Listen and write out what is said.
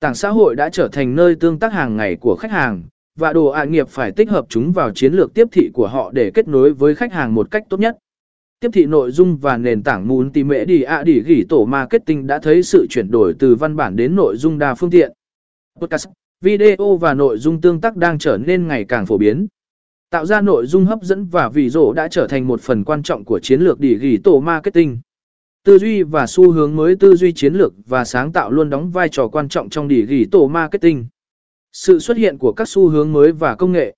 Tảng xã hội đã trở thành nơi tương tác hàng ngày của khách hàng, và đồ ạ nghiệp phải tích hợp chúng vào chiến lược tiếp thị của họ để kết nối với khách hàng một cách tốt nhất. Tiếp thị nội dung và nền tảng muốn tìm mễ đi ạ đi gỉ tổ marketing đã thấy sự chuyển đổi từ văn bản đến nội dung đa phương tiện. Podcast, video và nội dung tương tác đang trở nên ngày càng phổ biến. Tạo ra nội dung hấp dẫn và ví dụ đã trở thành một phần quan trọng của chiến lược đi gỉ tổ marketing. Tư duy và xu hướng mới, tư duy chiến lược và sáng tạo luôn đóng vai trò quan trọng trong đỉ ghi tổ marketing. Sự xuất hiện của các xu hướng mới và công nghệ